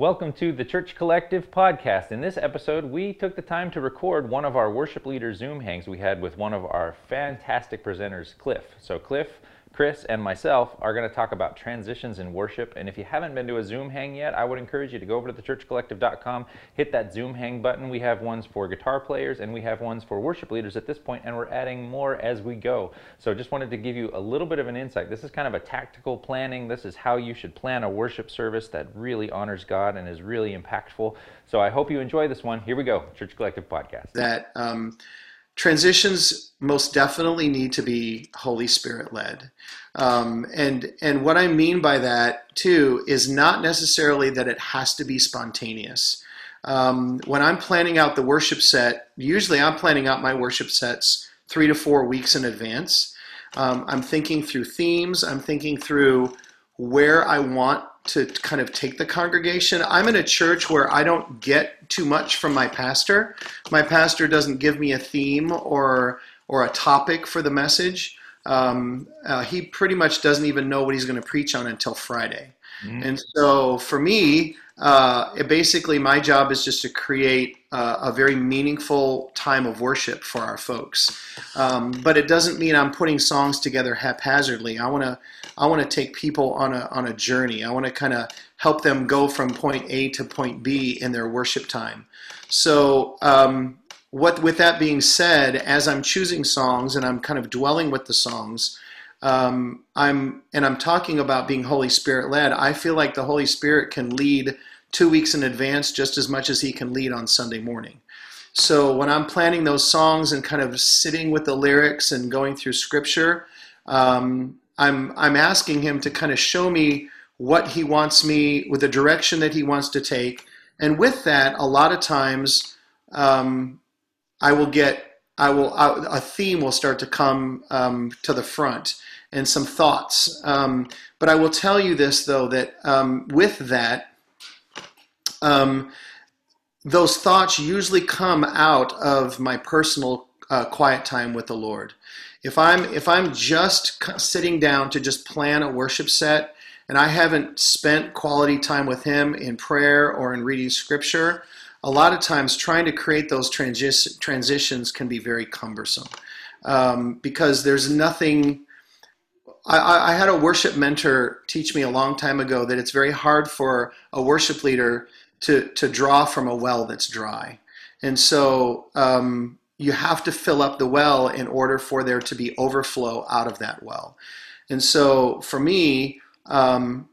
Welcome to the Church Collective podcast. In this episode, we took the time to record one of our worship leader Zoom hangs we had with one of our fantastic presenters, Cliff. So, Cliff Chris and myself are going to talk about transitions in worship. And if you haven't been to a Zoom hang yet, I would encourage you to go over to thechurchcollective.com, hit that Zoom hang button. We have ones for guitar players and we have ones for worship leaders at this point, and we're adding more as we go. So just wanted to give you a little bit of an insight. This is kind of a tactical planning. This is how you should plan a worship service that really honors God and is really impactful. So I hope you enjoy this one. Here we go, Church Collective Podcast. That um, transitions most definitely need to be Holy Spirit led. Um, and and what I mean by that too is not necessarily that it has to be spontaneous. Um, when I'm planning out the worship set, usually I'm planning out my worship sets three to four weeks in advance. Um, I'm thinking through themes. I'm thinking through where I want to kind of take the congregation. I'm in a church where I don't get too much from my pastor. My pastor doesn't give me a theme or or a topic for the message. Um, uh, he pretty much doesn't even know what he's going to preach on until Friday. Mm-hmm. And so for me, uh, it basically my job is just to create uh, a very meaningful time of worship for our folks. Um, but it doesn't mean I'm putting songs together haphazardly. I want to I want to take people on a on a journey. I want to kind of help them go from point A to point B in their worship time. So um, what with that being said, as I'm choosing songs and I'm kind of dwelling with the songs, um, I'm and I'm talking about being Holy Spirit led. I feel like the Holy Spirit can lead two weeks in advance just as much as he can lead on Sunday morning. So when I'm planning those songs and kind of sitting with the lyrics and going through scripture, um, I'm I'm asking him to kind of show me what he wants me with the direction that he wants to take, and with that, a lot of times um, I will get I will a theme will start to come um, to the front and some thoughts. Um, but I will tell you this though that um, with that um, those thoughts usually come out of my personal uh, quiet time with the Lord. If I'm if I'm just sitting down to just plan a worship set and I haven't spent quality time with Him in prayer or in reading Scripture, a lot of times trying to create those transi- transitions can be very cumbersome um, because there's nothing. I, I had a worship mentor teach me a long time ago that it's very hard for a worship leader to to draw from a well that's dry, and so um, you have to fill up the well in order for there to be overflow out of that well. And so for me, um,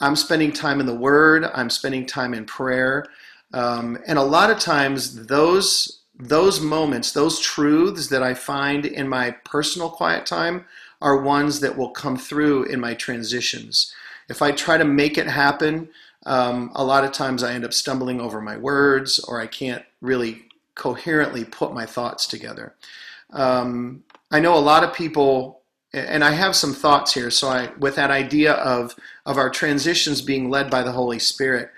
I'm spending time in the Word. I'm spending time in prayer, um, and a lot of times those those moments, those truths that I find in my personal quiet time, are ones that will come through in my transitions. If I try to make it happen um, a lot of times I end up stumbling over my words or I can't really coherently put my thoughts together. Um, I know a lot of people, and I have some thoughts here. So, I, with that idea of of our transitions being led by the Holy Spirit,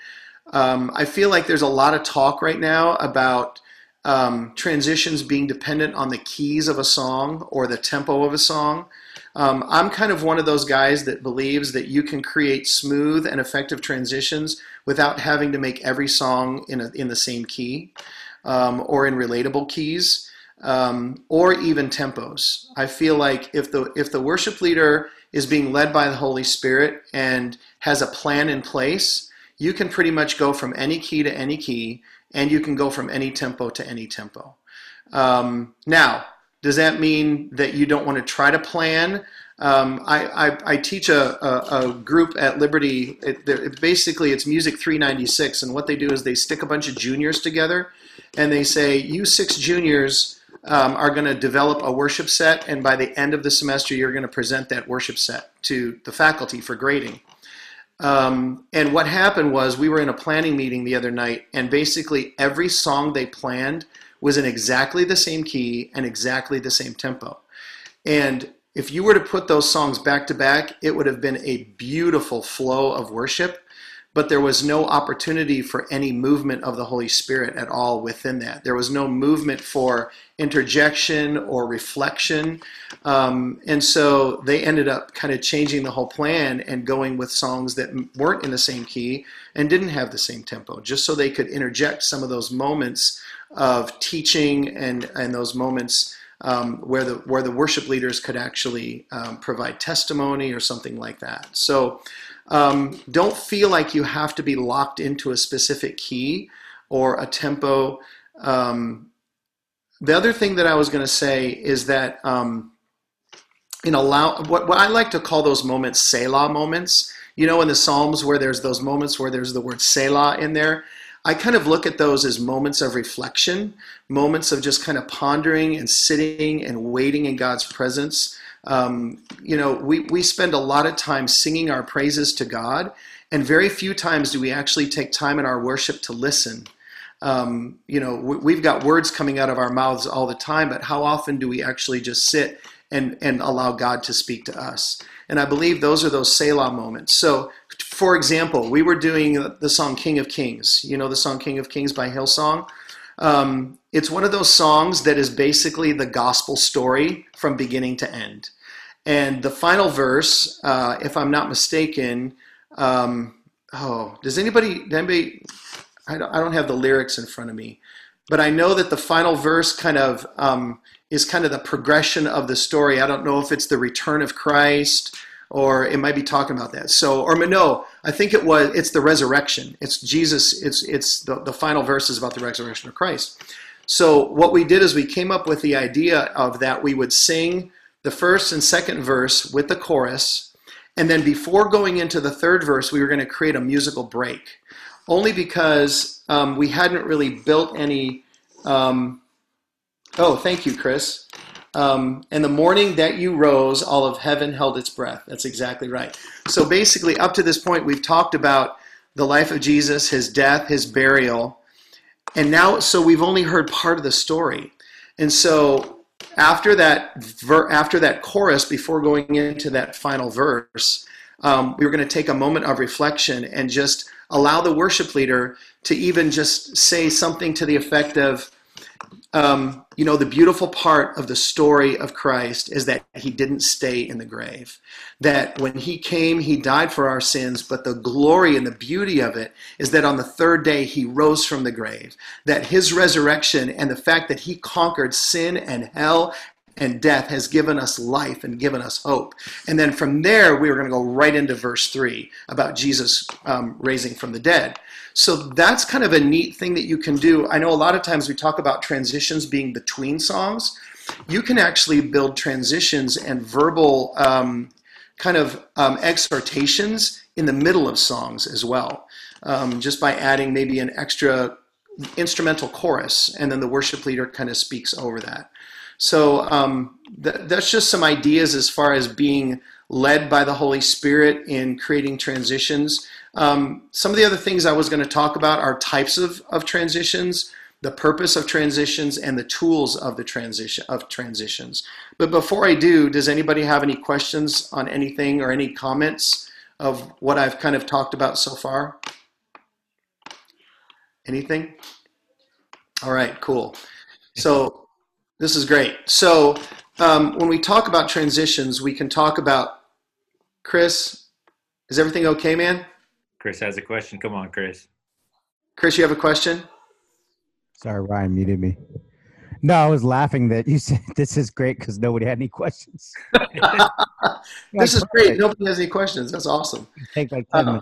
um, I feel like there's a lot of talk right now about um, transitions being dependent on the keys of a song or the tempo of a song. Um, I'm kind of one of those guys that believes that you can create smooth and effective transitions without having to make every song in, a, in the same key um, or in relatable keys um, or even tempos. I feel like if the if the worship leader is being led by the Holy Spirit and has a plan in place, you can pretty much go from any key to any key, and you can go from any tempo to any tempo. Um, now, does that mean that you don't want to try to plan? Um, I, I, I, teach a, a, a, group at Liberty. It, it, basically, it's Music 396, and what they do is they stick a bunch of juniors together, and they say, "You six juniors um, are going to develop a worship set, and by the end of the semester, you're going to present that worship set to the faculty for grading." Um, and what happened was we were in a planning meeting the other night, and basically every song they planned was in exactly the same key and exactly the same tempo. And if you were to put those songs back to back, it would have been a beautiful flow of worship. but there was no opportunity for any movement of the Holy Spirit at all within that. There was no movement for interjection or reflection. Um, and so they ended up kind of changing the whole plan and going with songs that weren't in the same key and didn't have the same tempo, just so they could interject some of those moments of teaching and, and those moments. Um, where the where the worship leaders could actually um, provide testimony or something like that. So um, don't feel like you have to be locked into a specific key or a tempo. Um, the other thing that I was going to say is that um, in allow what, what I like to call those moments Selah moments. You know, in the Psalms where there's those moments where there's the word Selah in there. I kind of look at those as moments of reflection, moments of just kind of pondering and sitting and waiting in God's presence. Um, you know, we, we spend a lot of time singing our praises to God, and very few times do we actually take time in our worship to listen. Um, you know, we, have got words coming out of our mouths all the time, but how often do we actually just sit and, and allow God to speak to us? And I believe those are those Selah moments. So, for example, we were doing the song King of Kings. You know the song King of Kings by Hillsong? Um, it's one of those songs that is basically the gospel story from beginning to end. And the final verse, uh, if I'm not mistaken, um, oh, does anybody, anybody, I don't, I don't have the lyrics in front of me, but I know that the final verse kind of um, is kind of the progression of the story. I don't know if it's the return of Christ or it might be talking about that. So, or no, I think it was, it's the resurrection. It's Jesus, it's, it's the, the final verses about the resurrection of Christ. So what we did is we came up with the idea of that we would sing the first and second verse with the chorus, and then before going into the third verse, we were going to create a musical break, only because um, we hadn't really built any. Um, oh, thank you, Chris. Um, and the morning that you rose, all of heaven held its breath. That's exactly right. So basically, up to this point, we've talked about the life of Jesus, his death, his burial. And now, so we've only heard part of the story. And so after that, ver- after that chorus, before going into that final verse, um, we were going to take a moment of reflection and just allow the worship leader to even just say something to the effect of, um, you know, the beautiful part of the story of Christ is that he didn't stay in the grave. That when he came, he died for our sins, but the glory and the beauty of it is that on the third day he rose from the grave. That his resurrection and the fact that he conquered sin and hell and death has given us life and given us hope. And then from there, we were going to go right into verse 3 about Jesus um, raising from the dead. So that's kind of a neat thing that you can do. I know a lot of times we talk about transitions being between songs. You can actually build transitions and verbal um, kind of um, exhortations in the middle of songs as well, um, just by adding maybe an extra instrumental chorus, and then the worship leader kind of speaks over that. So um, th- that's just some ideas as far as being led by the Holy Spirit in creating transitions. Um, some of the other things I was going to talk about are types of, of transitions, the purpose of transitions, and the tools of the transition of transitions. But before I do, does anybody have any questions on anything or any comments of what I've kind of talked about so far? Anything? All right, cool. So this is great. So um, when we talk about transitions, we can talk about Chris. Is everything okay, man? Chris has a question. Come on, Chris. Chris, you have a question? Sorry, Ryan muted me. No, I was laughing that you said this is great because nobody had any questions. this is great. Nobody has any questions. That's awesome. Take like 10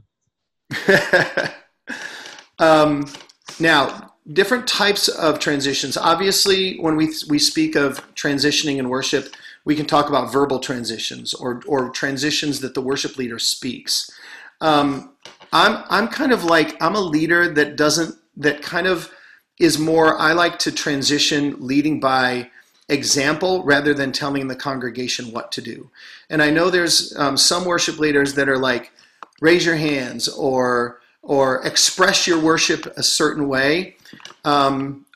uh, um, now, different types of transitions. Obviously, when we we speak of transitioning in worship, we can talk about verbal transitions or or transitions that the worship leader speaks. Um, I'm I'm kind of like I'm a leader that doesn't that kind of is more. I like to transition leading by example rather than telling the congregation what to do. And I know there's um, some worship leaders that are like raise your hands or or express your worship a certain way. Um,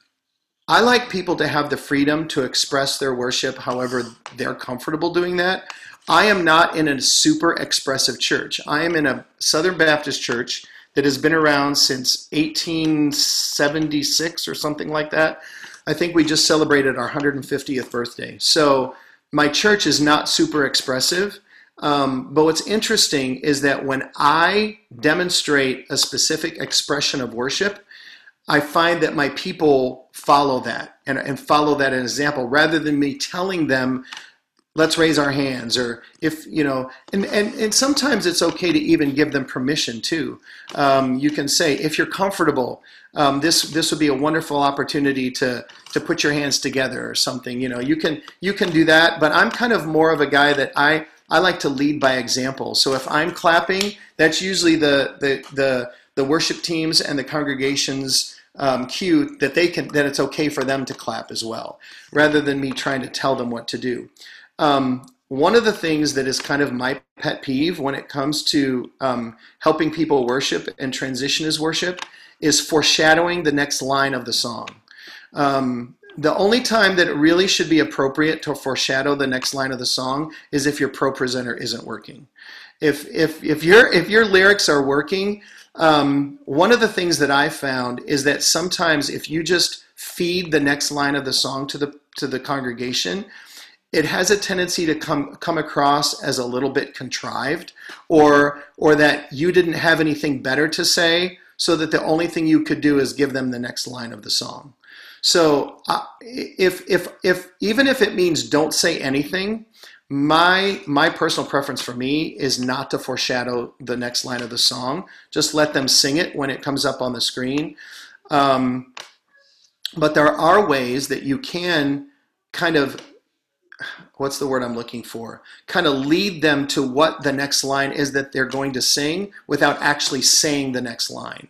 I like people to have the freedom to express their worship however they're comfortable doing that. I am not in a super expressive church. I am in a Southern Baptist church that has been around since 1876 or something like that. I think we just celebrated our 150th birthday. So my church is not super expressive. Um, but what's interesting is that when I demonstrate a specific expression of worship, I find that my people follow that and, and follow that as an example rather than me telling them let's raise our hands or if you know and and, and sometimes it's okay to even give them permission too. Um, you can say if you're comfortable um, this this would be a wonderful opportunity to to put your hands together or something you know. You can you can do that but i'm kind of more of a guy that i i like to lead by example. So if i'm clapping that's usually the the the, the worship teams and the congregations um, cue that they can that it's okay for them to clap as well rather than me trying to tell them what to do um, one of the things that is kind of my pet peeve when it comes to um, helping people worship and transition as worship is foreshadowing the next line of the song. Um, the only time that it really should be appropriate to foreshadow the next line of the song is if your ProPresenter isn't working. If if if your if your lyrics are working, um, one of the things that I found is that sometimes if you just feed the next line of the song to the to the congregation, it has a tendency to come come across as a little bit contrived or or that you didn't have anything better to say so that the only thing you could do is give them the next line of the song. So uh, if if if even if it means don't say anything my my personal preference for me is not to foreshadow the next line of the song just let them sing it when it comes up on the screen um, but there are ways that you can kind of what's the word I'm looking for? Kind of lead them to what the next line is that they're going to sing without actually saying the next line.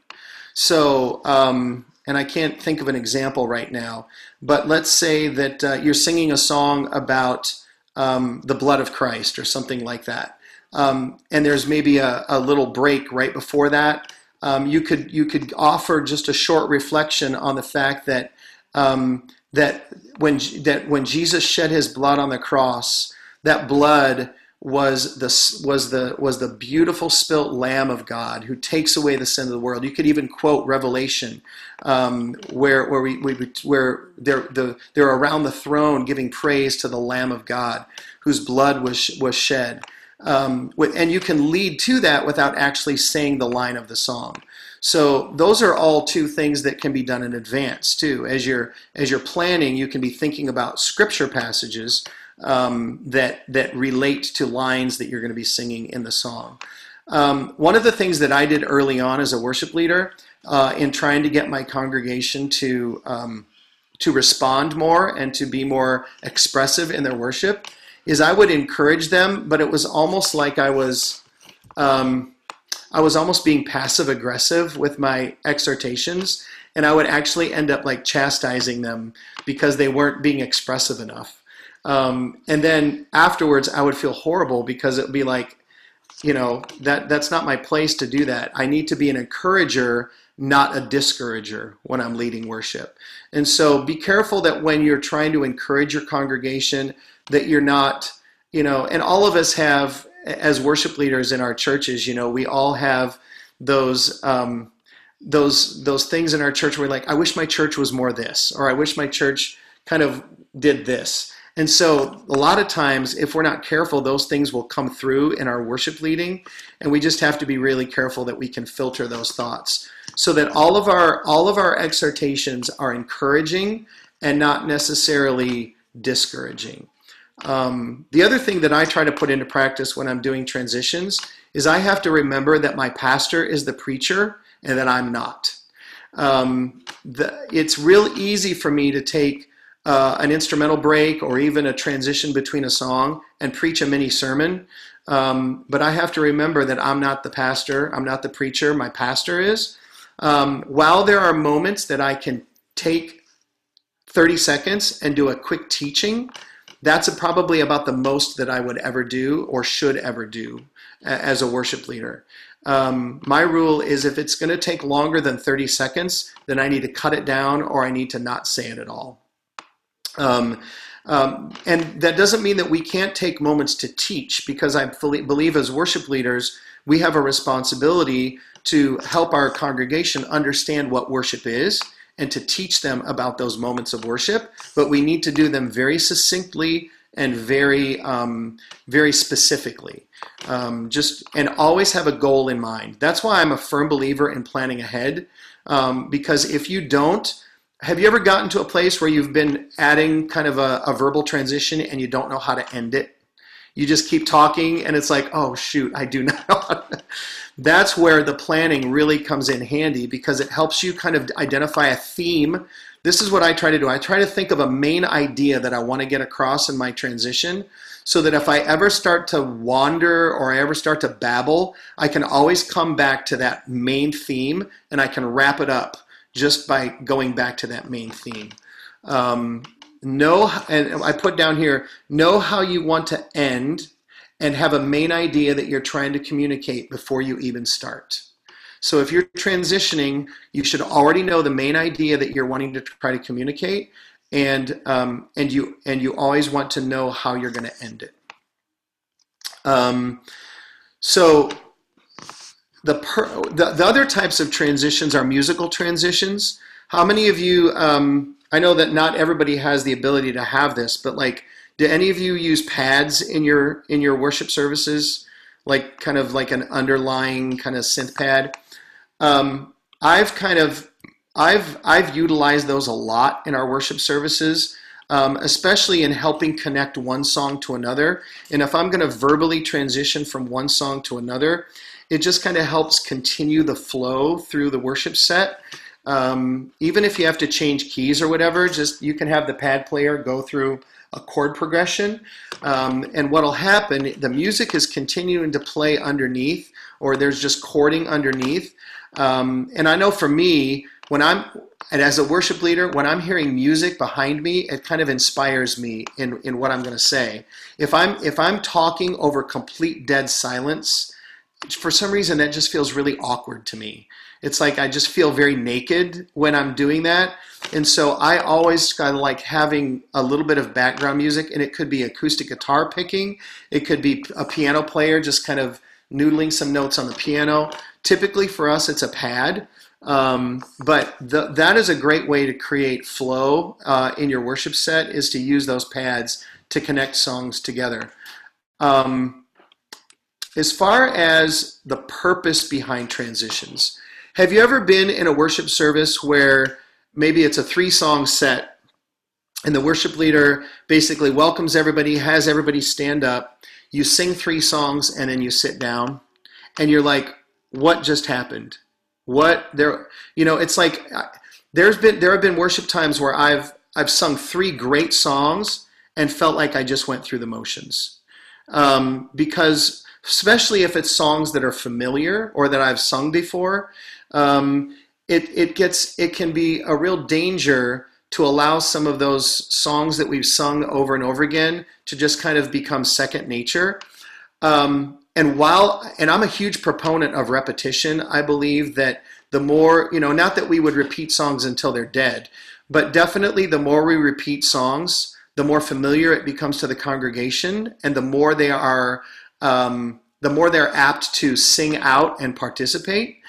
So, um, and I can't think of an example right now, but let's say that uh, you're singing a song about um, the blood of Christ or something like that. Um, and there's maybe a, a, little break right before that. Um, you could you could offer just a short reflection on the fact that um, that when that when Jesus shed his blood on the cross, that blood was the was the was the beautiful spilt Lamb of God who takes away the sin of the world. You could even quote Revelation, um, where where we, we where they're the they're around the throne giving praise to the Lamb of God, whose blood was was shed. Um, and you can lead to that without actually saying the line of the song. So those are all two things that can be done in advance too. As you're as you're planning, you can be thinking about scripture passages um, that that relate to lines that you're going to be singing in the song. Um, one of the things that I did early on as a worship leader uh, in trying to get my congregation to um, to respond more and to be more expressive in their worship is I would encourage them, but it was almost like I was um, I was almost being passive aggressive with my exhortations, and I would actually end up like chastising them because they weren't being expressive enough. Um, and then afterwards, I would feel horrible because it would be like, you know, that that's not my place to do that. I need to be an encourager, not a discourager when I'm leading worship. And so, be careful that when you're trying to encourage your congregation, that you're not, you know, and all of us have as worship leaders in our churches, you know, we all have those um, those those things in our church where like, I wish my church was more this, or I wish my church kind of did this. And so, a lot of times, if we're not careful, those things will come through in our worship leading, and we just have to be really careful that we can filter those thoughts, so that all of our all of our exhortations are encouraging and not necessarily discouraging. Um, the other thing that I try to put into practice when I'm doing transitions is I have to remember that my pastor is the preacher and that I'm not. Um, the, it's real easy for me to take uh, an instrumental break or even a transition between a song and preach a mini sermon. Um, but I have to remember that I'm not the pastor, I'm not the preacher, my pastor is. Um, while there are moments that I can take 30 seconds and do a quick teaching, that's probably about the most that I would ever do or should ever do as a worship leader. Um, my rule is if it's going to take longer than 30 seconds, then I need to cut it down or I need to not say it at all. Um, um, and that doesn't mean that we can't take moments to teach because I believe as worship leaders, we have a responsibility to help our congregation understand what worship is and to teach them about those moments of worship. But we need to do them very succinctly and very, um, very specifically. Um, just and always have a goal in mind. That's why I'm a firm believer in planning ahead. Um, because if you don't, have you ever gotten to a place where you've been adding kind of a, a verbal transition and you don't know how to end it? You just keep talking and it's like, oh shoot, I do not. That's where the planning really comes in handy because it helps you kind of identify a theme. This is what I try to do. I try to think of a main idea that I want to get across in my transition so that if I ever start to wander or I ever start to babble, I can always come back to that main theme and I can wrap it up just by going back to that main theme. Um, know, and I put down here, know how you want to end and have a main idea that you're trying to communicate before you even start. So if you're transitioning, you should already know the main idea that you're wanting to try to communicate, and um, and you and you always want to know how you're going to end it. Um, so the, per, the, the other types of transitions are musical transitions. How many of you? Um, I know that not everybody has the ability to have this, but like, do any of you use pads in your in your worship services, like kind of like an underlying kind of synth pad? Um, I've kind of I've I've utilized those a lot in our worship services. Um, especially in helping connect one song to another. And if I'm going to verbally transition from one song to another, it just kind of helps continue the flow through the worship set. Um, even if you have to change keys or whatever, just you can have the pad player go through a chord progression. Um, and what'll happen, the music is continuing to play underneath, or there's just chording underneath. Um, and I know for me, when I'm and as a worship leader, when I'm hearing music behind me, it kind of inspires me in, in what I'm going to say. If I'm if I'm talking over complete dead silence, for some reason that just feels really awkward to me. It's like I just feel very naked when I'm doing that. And so I always kind of like having a little bit of background music, and it could be acoustic guitar picking, it could be a piano player just kind of noodling some notes on the piano. Typically for us, it's a pad. Um, but the, that is a great way to create flow uh, in your worship set is to use those pads to connect songs together. Um, as far as the purpose behind transitions, have you ever been in a worship service where maybe it's a three song set and the worship leader basically welcomes everybody, has everybody stand up, you sing three songs, and then you sit down, and you're like, what just happened? What there, you know, it's like there's been there have been worship times where I've I've sung three great songs and felt like I just went through the motions um, because especially if it's songs that are familiar or that I've sung before. Um, it, it gets it can be a real danger to allow some of those songs that we've sung over and over again to just kind of become second nature. Um, and while and I'm a huge proponent of repetition, I believe that the more you know, not that we would repeat songs until they're dead, but definitely the more we repeat songs, the more familiar it becomes to the congregation, and the more they are um, the more they're apt to sing out and participate.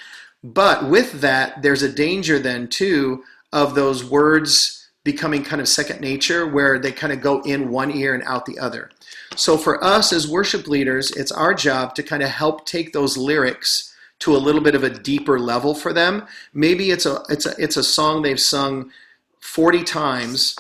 But with that, there's a danger then too of those words becoming kind of second nature where they kind of go in one ear and out the other. So for us as worship leaders, it's our job to kind of help take those lyrics to a little bit of a deeper level for them. Maybe it's a it's a it's a song they've sung 40 times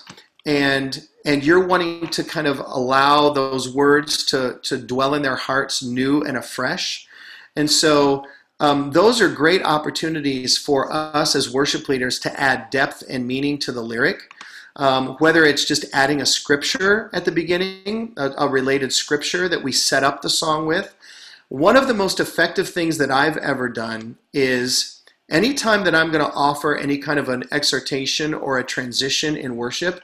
and and you're wanting to kind of allow those words to, to dwell in their hearts new and afresh. And so um, those are great opportunities for us as worship leaders to add depth and meaning to the lyric. Um, whether it's just adding a scripture at the beginning, a, a related scripture that we set up the song with. One of the most effective things that I've ever done is anytime that I'm going to offer any kind of an exhortation or a transition in worship,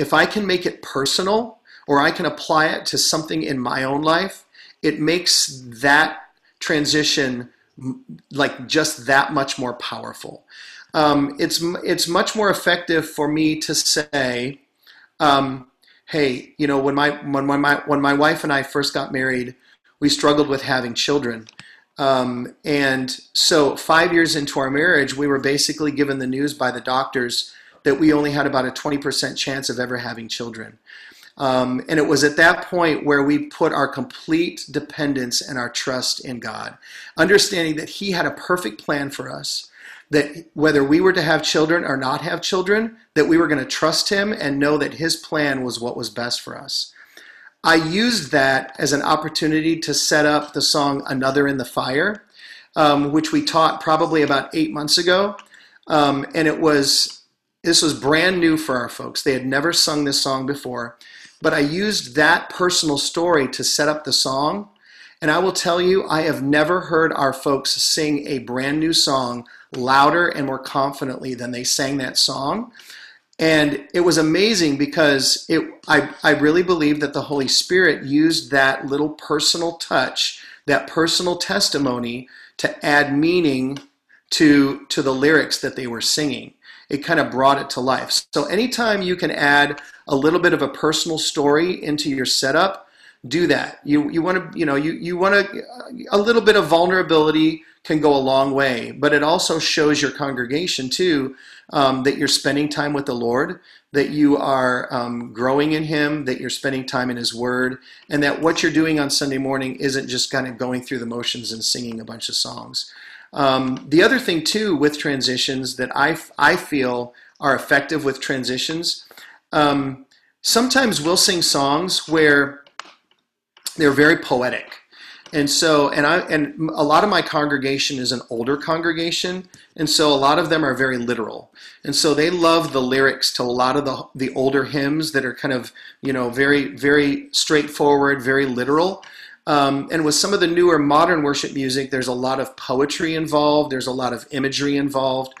if I can make it personal or I can apply it to something in my own life, it makes that transition like just that much more powerful. Um, it's it's much more effective for me to say, um, "Hey, you know, when my when, when my when my wife and I first got married, we struggled with having children." Um, and so, five years into our marriage, we were basically given the news by the doctors that we only had about a 20% chance of ever having children. Um, and it was at that point where we put our complete dependence and our trust in God, understanding that He had a perfect plan for us, that whether we were to have children or not have children, that we were going to trust Him and know that His plan was what was best for us. I used that as an opportunity to set up the song Another in the Fire, um, which we taught probably about eight months ago. Um, and it was, this was brand new for our folks. They had never sung this song before. But I used that personal story to set up the song. And I will tell you, I have never heard our folks sing a brand new song louder and more confidently than they sang that song. And it was amazing because it, I, I really believe that the Holy Spirit used that little personal touch, that personal testimony to add meaning to, to the lyrics that they were singing. It kind of brought it to life. So anytime you can add a little bit of a personal story into your setup, do that. You, you want to, you know, you, you want to, a little bit of vulnerability can go a long way, but it also shows your congregation too um, that you're spending time with the Lord, that you are um, growing in Him, that you're spending time in His Word, and that what you're doing on Sunday morning isn't just kind of going through the motions and singing a bunch of songs. Um, the other thing too with transitions that I, I feel are effective with transitions, um, sometimes we'll sing songs where they're very poetic. And so and i and a lot of my congregation is an older congregation and so a lot of them are very literal. And so they love the lyrics to a lot of the the older hymns that are kind of you know very very straightforward very literal um, and with some of the newer modern worship music there's a lot of poetry involved there's a lot of imagery involved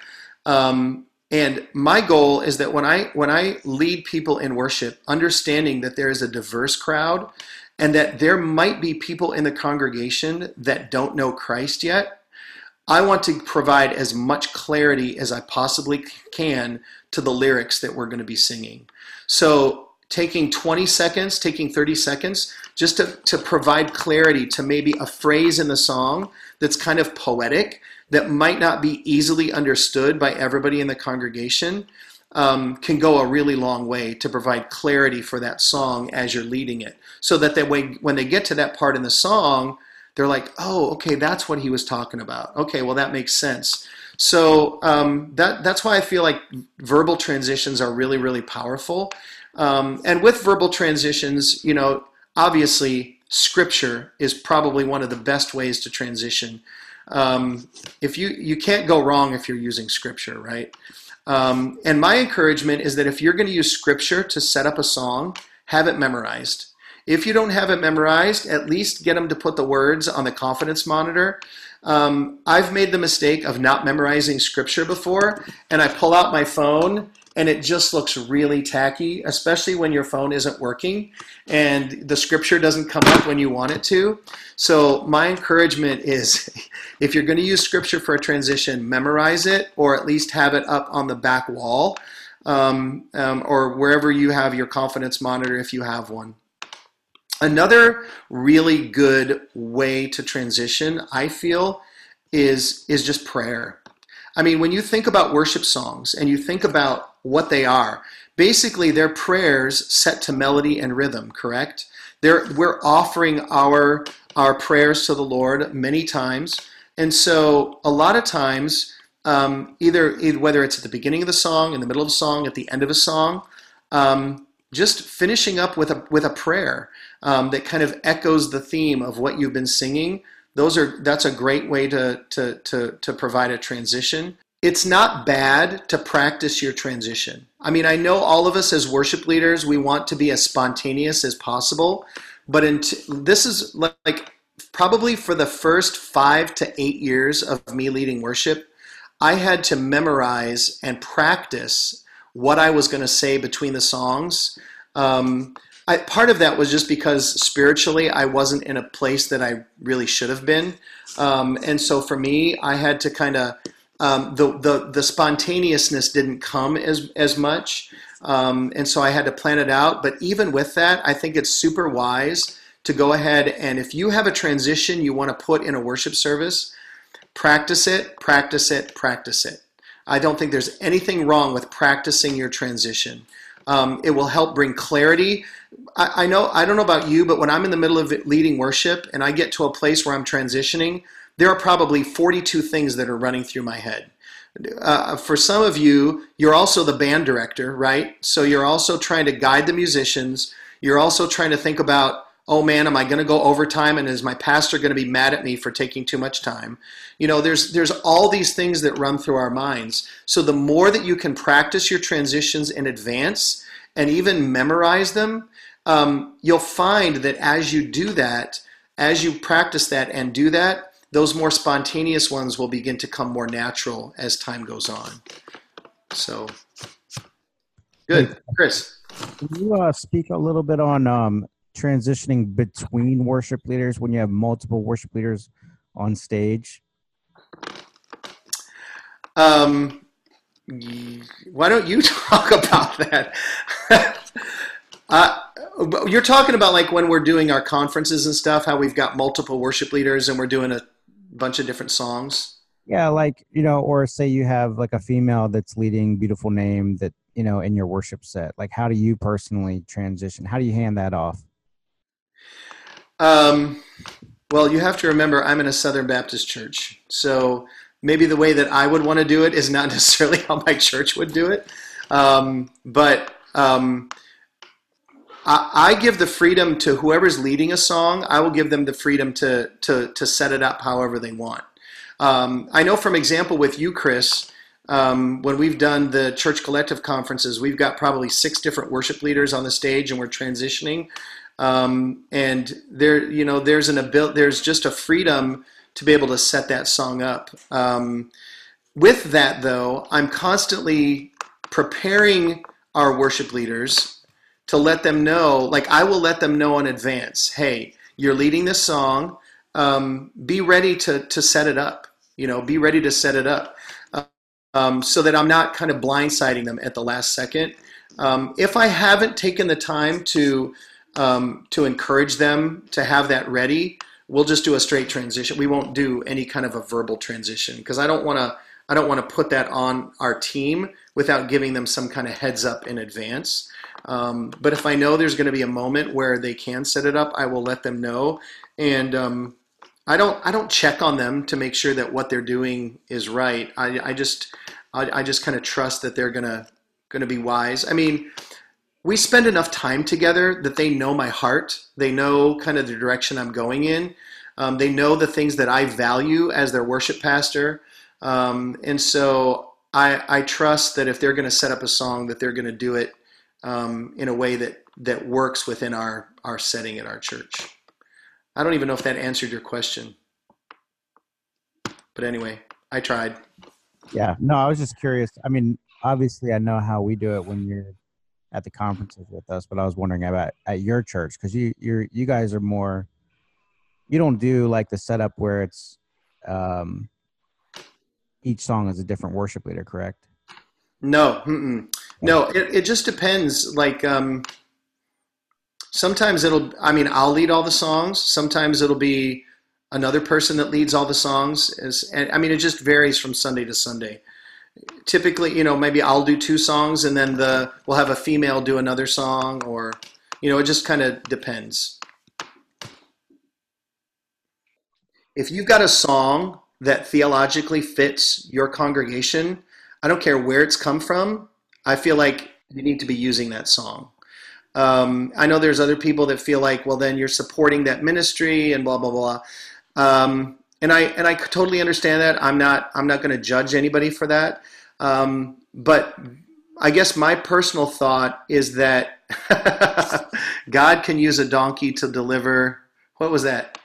um, and my goal is that when i when i lead people in worship understanding that there is a diverse crowd and that there might be people in the congregation that don't know Christ yet, I want to provide as much clarity as I possibly can to the lyrics that we're going to be singing. So, taking 20 seconds, taking 30 seconds, just to, to provide clarity to maybe a phrase in the song that's kind of poetic, that might not be easily understood by everybody in the congregation, um, can go a really long way to provide clarity for that song as you're leading it. So that they, when they get to that part in the song, they're like, oh, okay, that's what he was talking about. Okay, well, that makes sense. So um, that, that's why I feel like verbal transitions are really, really powerful. Um, and with verbal transitions, you know, obviously, scripture is probably one of the best ways to transition. Um, if you you can't go wrong if you're using scripture, right? Um, and my encouragement is that if you're going to use scripture to set up a song, have it memorized. If you don't have it memorized, at least get them to put the words on the confidence monitor. Um, I've made the mistake of not memorizing scripture before, and I pull out my phone and it just looks really tacky, especially when your phone isn't working and the scripture doesn't come up when you want it to. So, my encouragement is if you're going to use scripture for a transition, memorize it or at least have it up on the back wall um, um, or wherever you have your confidence monitor if you have one. Another really good way to transition, I feel, is, is just prayer. I mean, when you think about worship songs and you think about what they are, basically they're prayers set to melody and rhythm, correct? They're, we're offering our, our prayers to the Lord many times. And so a lot of times, um, either, whether it's at the beginning of the song, in the middle of the song, at the end of a song, um, just finishing up with a, with a prayer um, that kind of echoes the theme of what you've been singing those are that's a great way to to to to provide a transition. It's not bad to practice your transition. I mean, I know all of us as worship leaders, we want to be as spontaneous as possible, but in t- this is like probably for the first 5 to 8 years of me leading worship, I had to memorize and practice what I was going to say between the songs. Um, I, part of that was just because spiritually I wasn't in a place that I really should have been, um, and so for me, I had to kind of um, the, the the spontaneousness didn't come as as much, um, and so I had to plan it out. But even with that, I think it's super wise to go ahead and if you have a transition you want to put in a worship service, practice it, practice it, practice it. I don't think there's anything wrong with practicing your transition. Um, it will help bring clarity. I, I, know I don't know about you, but when I'm in the middle of leading worship and I get to a place where I'm transitioning, there are probably 42 things that are running through my head. Uh, for some of you, you're also the band director, right? So you're also trying to guide the musicians. You're also trying to think about oh man, am I going to go overtime? And is my pastor going to be mad at me for taking too much time? You know, there's there's all these things that run through our minds. So the more that you can practice your transitions in advance and even memorize them, um, you'll find that as you do that, as you practice that and do that, those more spontaneous ones will begin to come more natural as time goes on. So, good, Chris. Can you uh, speak a little bit on um, transitioning between worship leaders when you have multiple worship leaders on stage? Um, why don't you talk about that? uh, you're talking about like when we're doing our conferences and stuff, how we've got multiple worship leaders and we're doing a bunch of different songs. Yeah, like you know, or say you have like a female that's leading "Beautiful Name" that you know in your worship set. Like, how do you personally transition? How do you hand that off? Um, well, you have to remember, I'm in a Southern Baptist church. So maybe the way that I would want to do it is not necessarily how my church would do it. Um, but um, I, give the freedom to whoever's leading a song, I will give them the freedom to, to, to set it up however they want. Um, I know from example with you, Chris, um, when we've done the church collective conferences, we've got probably six different worship leaders on the stage and we're transitioning. Um, and there, you know, there's an ability, there's just a freedom to be able to set that song up. Um, with that, though, I'm constantly preparing our worship leaders to let them know, like I will let them know in advance, hey, you're leading this song. Um, be ready to to set it up. You know, be ready to set it up, um, so that I'm not kind of blindsiding them at the last second. Um, if I haven't taken the time to um, to encourage them to have that ready, we'll just do a straight transition. We won't do any kind of a verbal transition because I don't want to. I don't want to put that on our team without giving them some kind of heads up in advance. Um, but if I know there's going to be a moment where they can set it up, I will let them know. And um, I don't I don't check on them to make sure that what they're doing is right. I, I just I, I just kind of trust that they're gonna gonna be wise. I mean, we spend enough time together that they know my heart. They know kind of the direction I'm going in. Um, they know the things that I value as their worship pastor. Um, and so I, I, trust that if they're going to set up a song, that they're going to do it um, in a way that, that works within our, our setting at our church. I don't even know if that answered your question. But anyway, I tried. Yeah, no, I was just curious. I mean, obviously, I know how we do it when you're at the conferences with us, but I was wondering about at your church because you you you guys are more. You don't do like the setup where it's um, each song is a different worship leader, correct? No, mm-mm. no. It it just depends. Like um, sometimes it'll. I mean, I'll lead all the songs. Sometimes it'll be another person that leads all the songs. Is and I mean, it just varies from Sunday to Sunday typically, you know, maybe I'll do two songs and then the we'll have a female do another song or you know, it just kind of depends. If you've got a song that theologically fits your congregation, I don't care where it's come from, I feel like you need to be using that song. Um, I know there's other people that feel like, well, then you're supporting that ministry and blah blah blah. Um, and I and I totally understand that. I'm not I'm not going to judge anybody for that. Um, but I guess my personal thought is that God can use a donkey to deliver. What was that?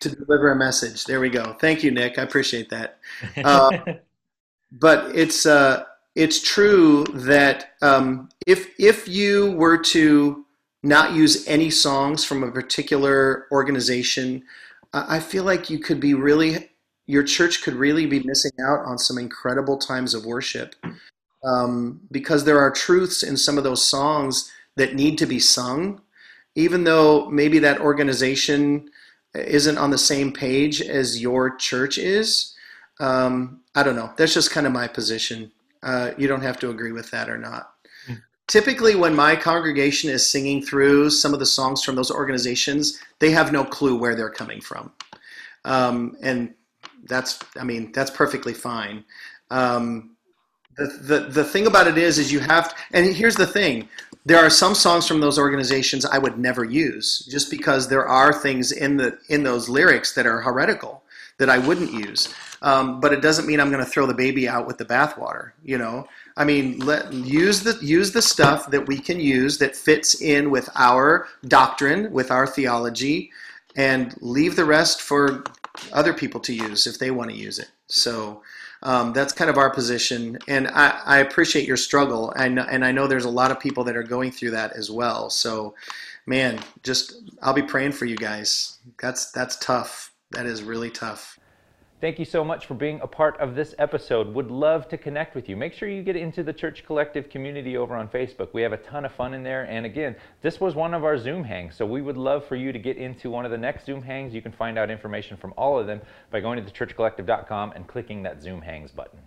To deliver a message. There we go. Thank you, Nick. I appreciate that. Uh, but it's uh, it's true that um, if if you were to not use any songs from a particular organization I feel like you could be really, your church could really be missing out on some incredible times of worship um, because there are truths in some of those songs that need to be sung even though maybe that organization isn't on the same page as your church is. Um, I don't know. That's just kind of my position. Uh, you don't have to agree with that or not. Mm. Typically, when my congregation is singing through some of the songs from those organizations, they have no clue where they're coming from. Um, and that's, I mean, that's perfectly fine. Um, the, the, the thing about it is, is you have, to, and here's the thing there are some songs from those organizations I would never use just because there are things in the in those lyrics that are heretical that I wouldn't use. Um, but it doesn't mean I'm going to throw the baby out with the bathwater. You know, I mean, let use the use the stuff that we can use that fits in with our doctrine, with our theology, and leave the rest for other people to use if they want to use it. So um, that's kind of our position, and I, I appreciate your struggle, and and I know there's a lot of people that are going through that as well. So, man, just I'll be praying for you guys. That's that's tough. That is really tough. Thank you so much for being a part of this episode. Would love to connect with you. Make sure you get into the Church Collective community over on Facebook. We have a ton of fun in there. And again, this was one of our Zoom hangs. So we would love for you to get into one of the next Zoom hangs. You can find out information from all of them by going to thechurchcollective.com and clicking that Zoom hangs button.